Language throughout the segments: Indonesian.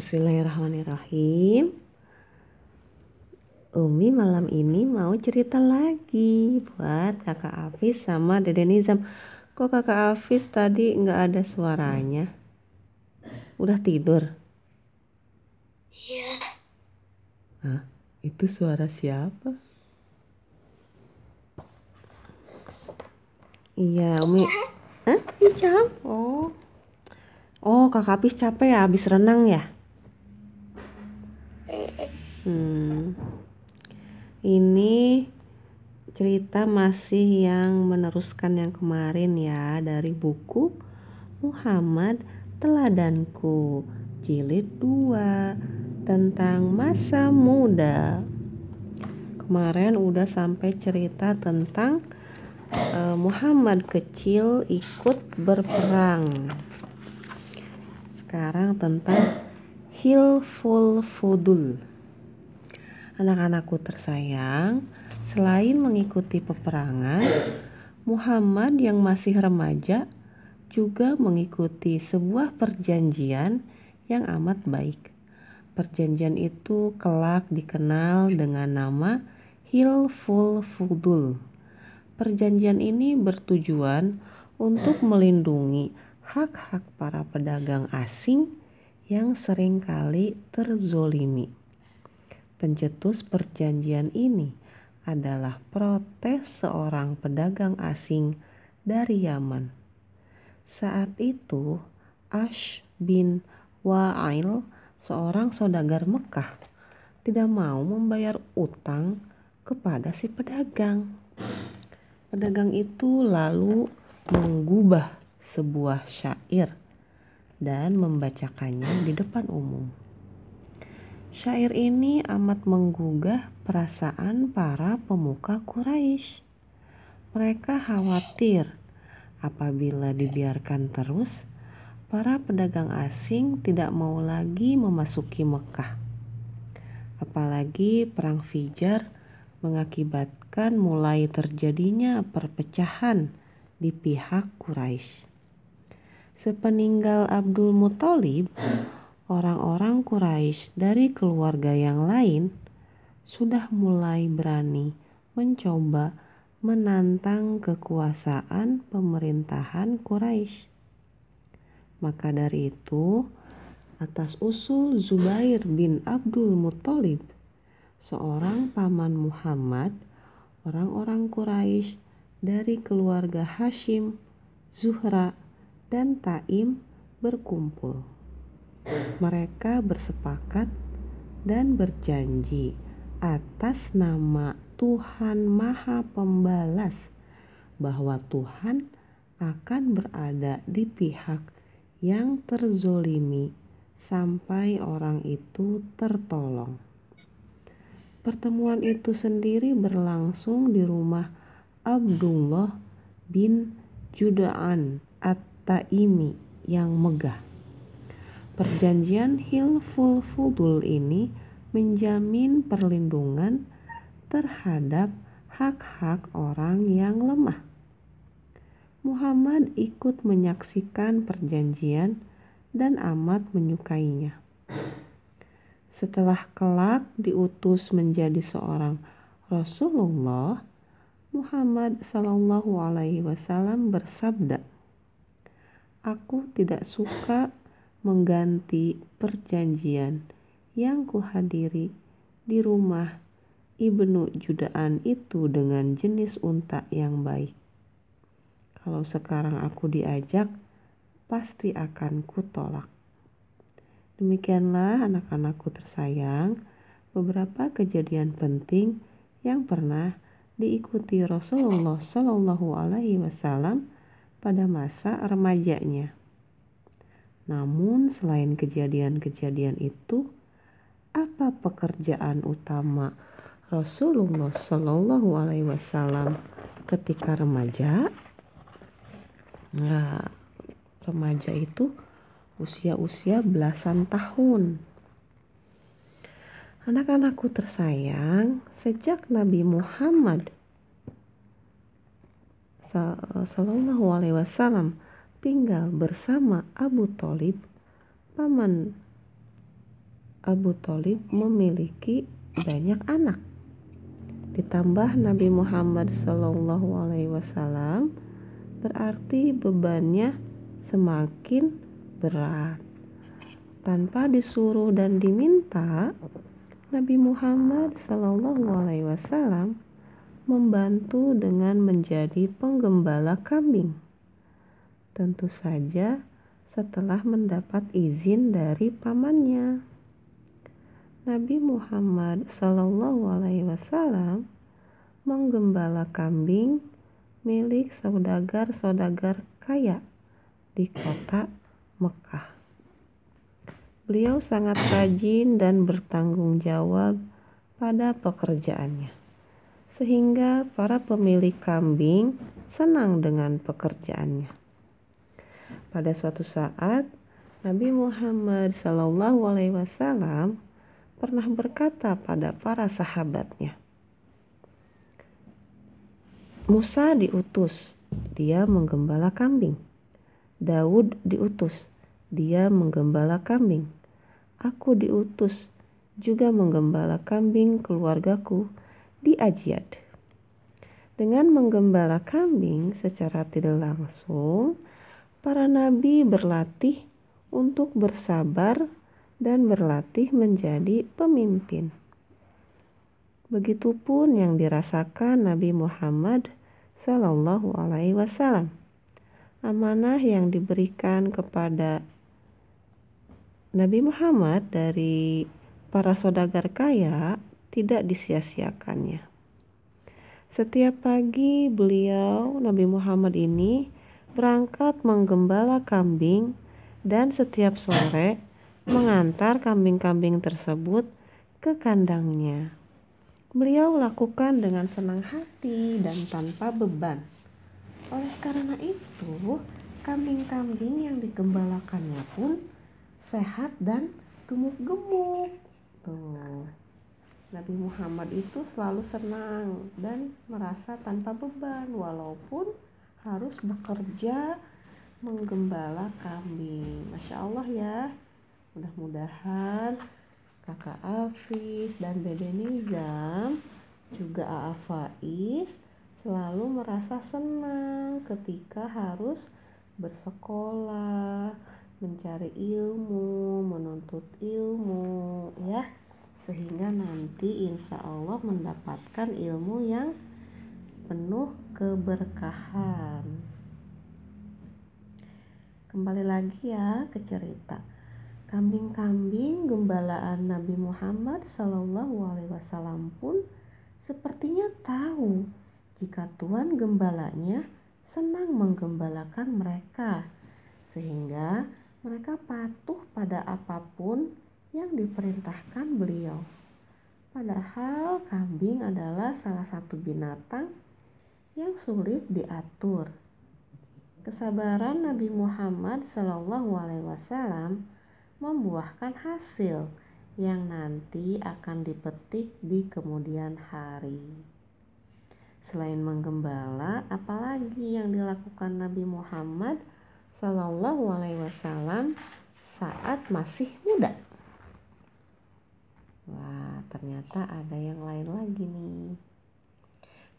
Bismillahirrahmanirrahim. Umi malam ini mau cerita lagi buat kakak Afis sama dede Nizam. Kok kakak Afis tadi nggak ada suaranya? Udah tidur? Iya. Hah? Itu suara siapa? Iya, Umi. Hah? Ijam? Oh. Oh, kakak Apis capek ya habis renang ya? Hmm. Ini cerita masih yang meneruskan yang kemarin ya dari buku Muhammad Teladanku jilid 2 tentang masa muda. Kemarin udah sampai cerita tentang uh, Muhammad kecil ikut berperang. Sekarang tentang Hilful Fudul. Anak-anakku tersayang, selain mengikuti peperangan, Muhammad yang masih remaja juga mengikuti sebuah perjanjian yang amat baik. Perjanjian itu kelak dikenal dengan nama Hilful Fudul. Perjanjian ini bertujuan untuk melindungi hak-hak para pedagang asing yang sering kali terzolimi. Pencetus perjanjian ini adalah protes seorang pedagang asing dari Yaman. Saat itu, Ash bin Wa'il, seorang saudagar Mekah, tidak mau membayar utang kepada si pedagang. Pedagang itu lalu mengubah sebuah syair dan membacakannya di depan umum. Syair ini amat menggugah perasaan para pemuka Quraisy. Mereka khawatir apabila dibiarkan terus, para pedagang asing tidak mau lagi memasuki Mekah. Apalagi perang Fijar mengakibatkan mulai terjadinya perpecahan di pihak Quraisy. Sepeninggal Abdul Muthalib, orang-orang Quraisy dari keluarga yang lain sudah mulai berani mencoba menantang kekuasaan pemerintahan Quraisy. Maka dari itu, atas usul Zubair bin Abdul Muthalib, seorang paman Muhammad, orang-orang Quraisy dari keluarga Hashim, Zuhra, dan Taim berkumpul mereka bersepakat dan berjanji atas nama Tuhan Maha Pembalas bahwa Tuhan akan berada di pihak yang terzolimi sampai orang itu tertolong. Pertemuan itu sendiri berlangsung di rumah Abdullah bin Judaan At-Taimi yang megah. Perjanjian Hilful Fudul ini menjamin perlindungan terhadap hak-hak orang yang lemah. Muhammad ikut menyaksikan perjanjian dan amat menyukainya. Setelah kelak diutus menjadi seorang Rasulullah, Muhammad Shallallahu Alaihi Wasallam bersabda, "Aku tidak suka mengganti perjanjian yang kuhadiri di rumah Ibnu Judaan itu dengan jenis unta yang baik. Kalau sekarang aku diajak, pasti akan kutolak. Demikianlah anak-anakku tersayang, beberapa kejadian penting yang pernah diikuti Rasulullah Shallallahu Alaihi Wasallam pada masa remajanya. Namun selain kejadian-kejadian itu, apa pekerjaan utama Rasulullah Shallallahu Alaihi Wasallam ketika remaja? Nah, remaja itu usia-usia belasan tahun. Anak-anakku tersayang, sejak Nabi Muhammad Sallallahu Alaihi Wasallam tinggal bersama Abu Talib, paman Abu Talib memiliki banyak anak. Ditambah Nabi Muhammad Shallallahu Alaihi Wasallam berarti bebannya semakin berat. Tanpa disuruh dan diminta, Nabi Muhammad Shallallahu Alaihi Wasallam membantu dengan menjadi penggembala kambing. Tentu saja setelah mendapat izin dari pamannya. Nabi Muhammad Wasallam menggembala kambing milik saudagar-saudagar kaya di kota Mekah. Beliau sangat rajin dan bertanggung jawab pada pekerjaannya, sehingga para pemilik kambing senang dengan pekerjaannya. Pada suatu saat, Nabi Muhammad Shallallahu Alaihi Wasallam pernah berkata pada para sahabatnya, Musa diutus, dia menggembala kambing. Daud diutus, dia menggembala kambing. Aku diutus juga menggembala kambing keluargaku di Ajiad. Dengan menggembala kambing secara tidak langsung, para nabi berlatih untuk bersabar dan berlatih menjadi pemimpin. Begitupun yang dirasakan Nabi Muhammad Sallallahu Alaihi Wasallam. Amanah yang diberikan kepada Nabi Muhammad dari para saudagar kaya tidak disia-siakannya. Setiap pagi beliau Nabi Muhammad ini berangkat menggembala kambing dan setiap sore mengantar kambing-kambing tersebut ke kandangnya. Beliau lakukan dengan senang hati dan tanpa beban. Oleh karena itu, kambing-kambing yang digembalakannya pun sehat dan gemuk-gemuk. Tuh. Nabi Muhammad itu selalu senang dan merasa tanpa beban walaupun harus bekerja menggembala kambing. Masya Allah ya. Mudah-mudahan kakak Afis dan Dede Nizam juga Aa Faiz selalu merasa senang ketika harus bersekolah, mencari ilmu, menuntut ilmu, ya, sehingga nanti insya Allah mendapatkan ilmu yang penuh keberkahan. Kembali lagi ya ke cerita. Kambing-kambing gembalaan Nabi Muhammad Sallallahu Alaihi Wasallam pun sepertinya tahu jika Tuhan gembalanya senang menggembalakan mereka, sehingga mereka patuh pada apa pun yang diperintahkan beliau. Padahal kambing adalah salah satu binatang yang sulit diatur. Kesabaran Nabi Muhammad Shallallahu Alaihi membuahkan hasil yang nanti akan dipetik di kemudian hari. Selain menggembala, apalagi yang dilakukan Nabi Muhammad Wasallam saat masih muda. Wah, ternyata ada yang lain lagi nih.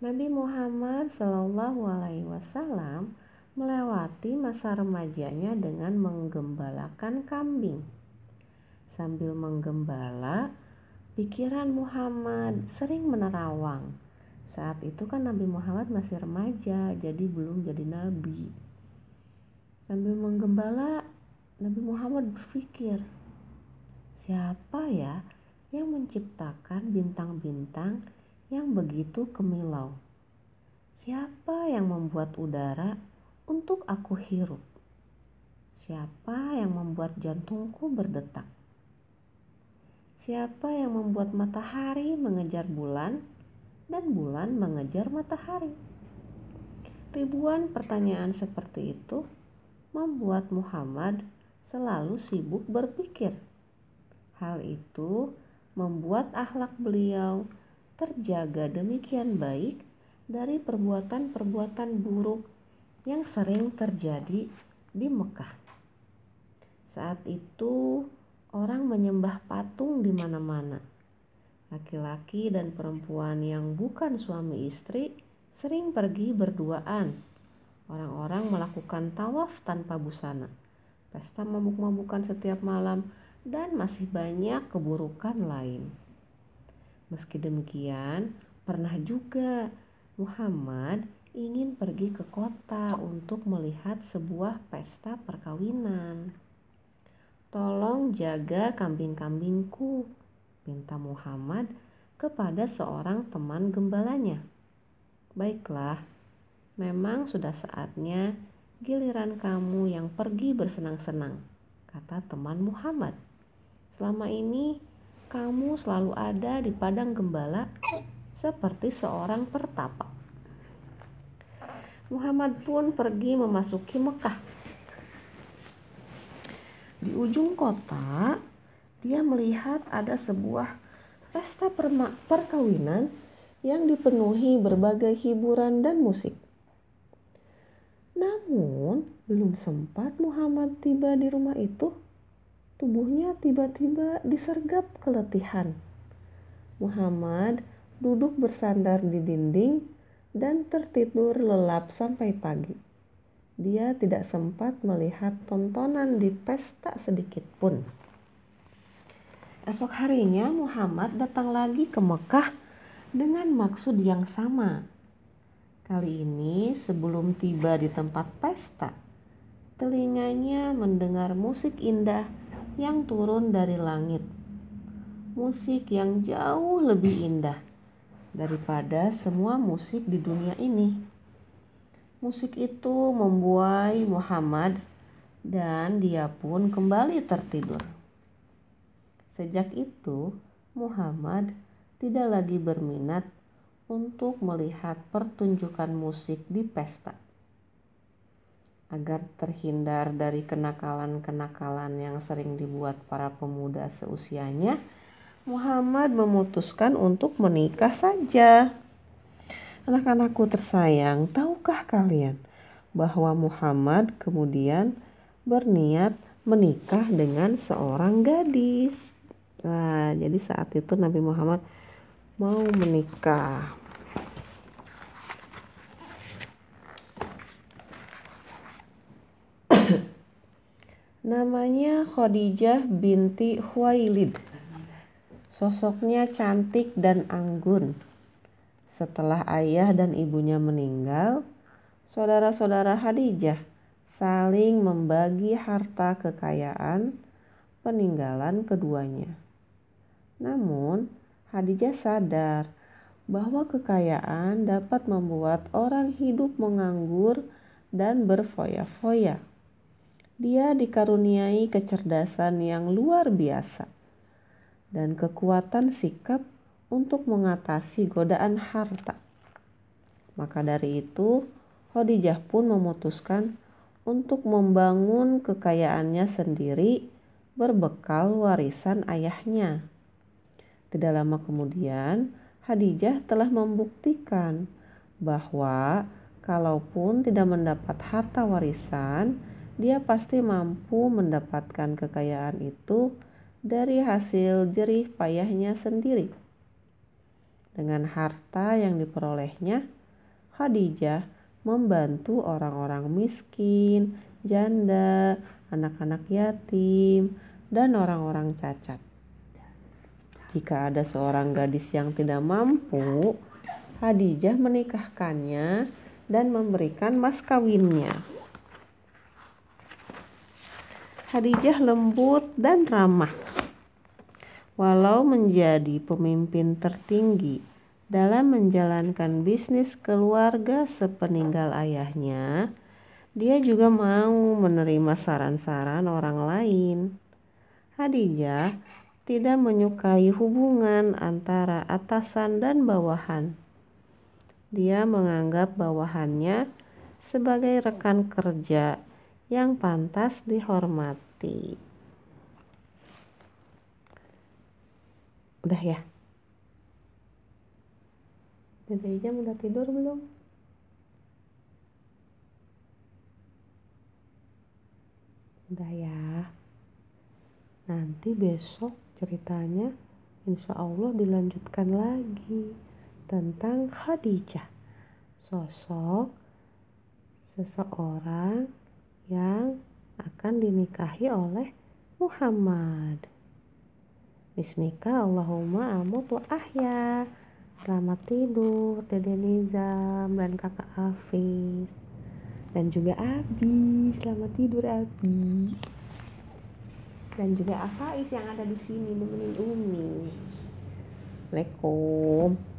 Nabi Muhammad Sallallahu Alaihi Wasallam melewati masa remajanya dengan menggembalakan kambing. Sambil menggembala, pikiran Muhammad sering menerawang. Saat itu kan Nabi Muhammad masih remaja, jadi belum jadi nabi. Sambil menggembala, Nabi Muhammad berpikir, siapa ya yang menciptakan bintang-bintang yang begitu kemilau? Siapa yang membuat udara untuk aku hirup? Siapa yang membuat jantungku berdetak? Siapa yang membuat matahari mengejar bulan dan bulan mengejar matahari? Ribuan pertanyaan seperti itu membuat Muhammad selalu sibuk berpikir. Hal itu membuat akhlak beliau terjaga demikian baik dari perbuatan-perbuatan buruk yang sering terjadi di Mekah. Saat itu orang menyembah patung di mana-mana. Laki-laki dan perempuan yang bukan suami istri sering pergi berduaan. Orang-orang melakukan tawaf tanpa busana, pesta mabuk-mabukan setiap malam, dan masih banyak keburukan lain. Meski demikian, pernah juga Muhammad ingin pergi ke kota untuk melihat sebuah pesta perkawinan. Tolong jaga kambing-kambingku, minta Muhammad kepada seorang teman gembalanya. Baiklah, memang sudah saatnya giliran kamu yang pergi bersenang-senang, kata teman Muhammad. Selama ini kamu selalu ada di padang gembala seperti seorang pertapa. Muhammad pun pergi memasuki Mekah. Di ujung kota, dia melihat ada sebuah pesta perkawinan yang dipenuhi berbagai hiburan dan musik. Namun, belum sempat Muhammad tiba di rumah itu, Tubuhnya tiba-tiba disergap keletihan. Muhammad duduk bersandar di dinding dan tertidur lelap sampai pagi. Dia tidak sempat melihat tontonan di pesta sedikit pun. Esok harinya Muhammad datang lagi ke Mekah dengan maksud yang sama. Kali ini sebelum tiba di tempat pesta, telinganya mendengar musik indah yang turun dari langit. Musik yang jauh lebih indah daripada semua musik di dunia ini. Musik itu membuai Muhammad dan dia pun kembali tertidur. Sejak itu, Muhammad tidak lagi berminat untuk melihat pertunjukan musik di pesta agar terhindar dari kenakalan-kenakalan yang sering dibuat para pemuda seusianya, Muhammad memutuskan untuk menikah saja. Anak-anakku tersayang, tahukah kalian bahwa Muhammad kemudian berniat menikah dengan seorang gadis? Nah, jadi saat itu Nabi Muhammad mau menikah. Namanya Khadijah binti Huwailid. Sosoknya cantik dan anggun. Setelah ayah dan ibunya meninggal, saudara-saudara Khadijah saling membagi harta kekayaan peninggalan keduanya. Namun, Khadijah sadar bahwa kekayaan dapat membuat orang hidup menganggur dan berfoya-foya dia dikaruniai kecerdasan yang luar biasa dan kekuatan sikap untuk mengatasi godaan harta. Maka dari itu, Khadijah pun memutuskan untuk membangun kekayaannya sendiri berbekal warisan ayahnya. Tidak lama kemudian, Khadijah telah membuktikan bahwa kalaupun tidak mendapat harta warisan, dia pasti mampu mendapatkan kekayaan itu dari hasil jerih payahnya sendiri. Dengan harta yang diperolehnya, Khadijah membantu orang-orang miskin, janda, anak-anak yatim, dan orang-orang cacat. Jika ada seorang gadis yang tidak mampu, Khadijah menikahkannya dan memberikan mas kawinnya. Khadijah lembut dan ramah. Walau menjadi pemimpin tertinggi dalam menjalankan bisnis keluarga sepeninggal ayahnya, dia juga mau menerima saran-saran orang lain. Khadijah tidak menyukai hubungan antara atasan dan bawahan. Dia menganggap bawahannya sebagai rekan kerja yang pantas dihormati. Udah ya? Dede jam udah tidur belum? Udah ya. Nanti besok ceritanya insya Allah dilanjutkan lagi tentang Khadijah. Sosok seseorang yang akan dinikahi oleh Muhammad. Bismika Allahumma amut wa ahya. Selamat tidur Dede Nizam dan kakak Afis. Dan juga Abi. Selamat tidur Abi. Dan juga Afais yang ada di sini nemenin Umi. Assalamualaikum.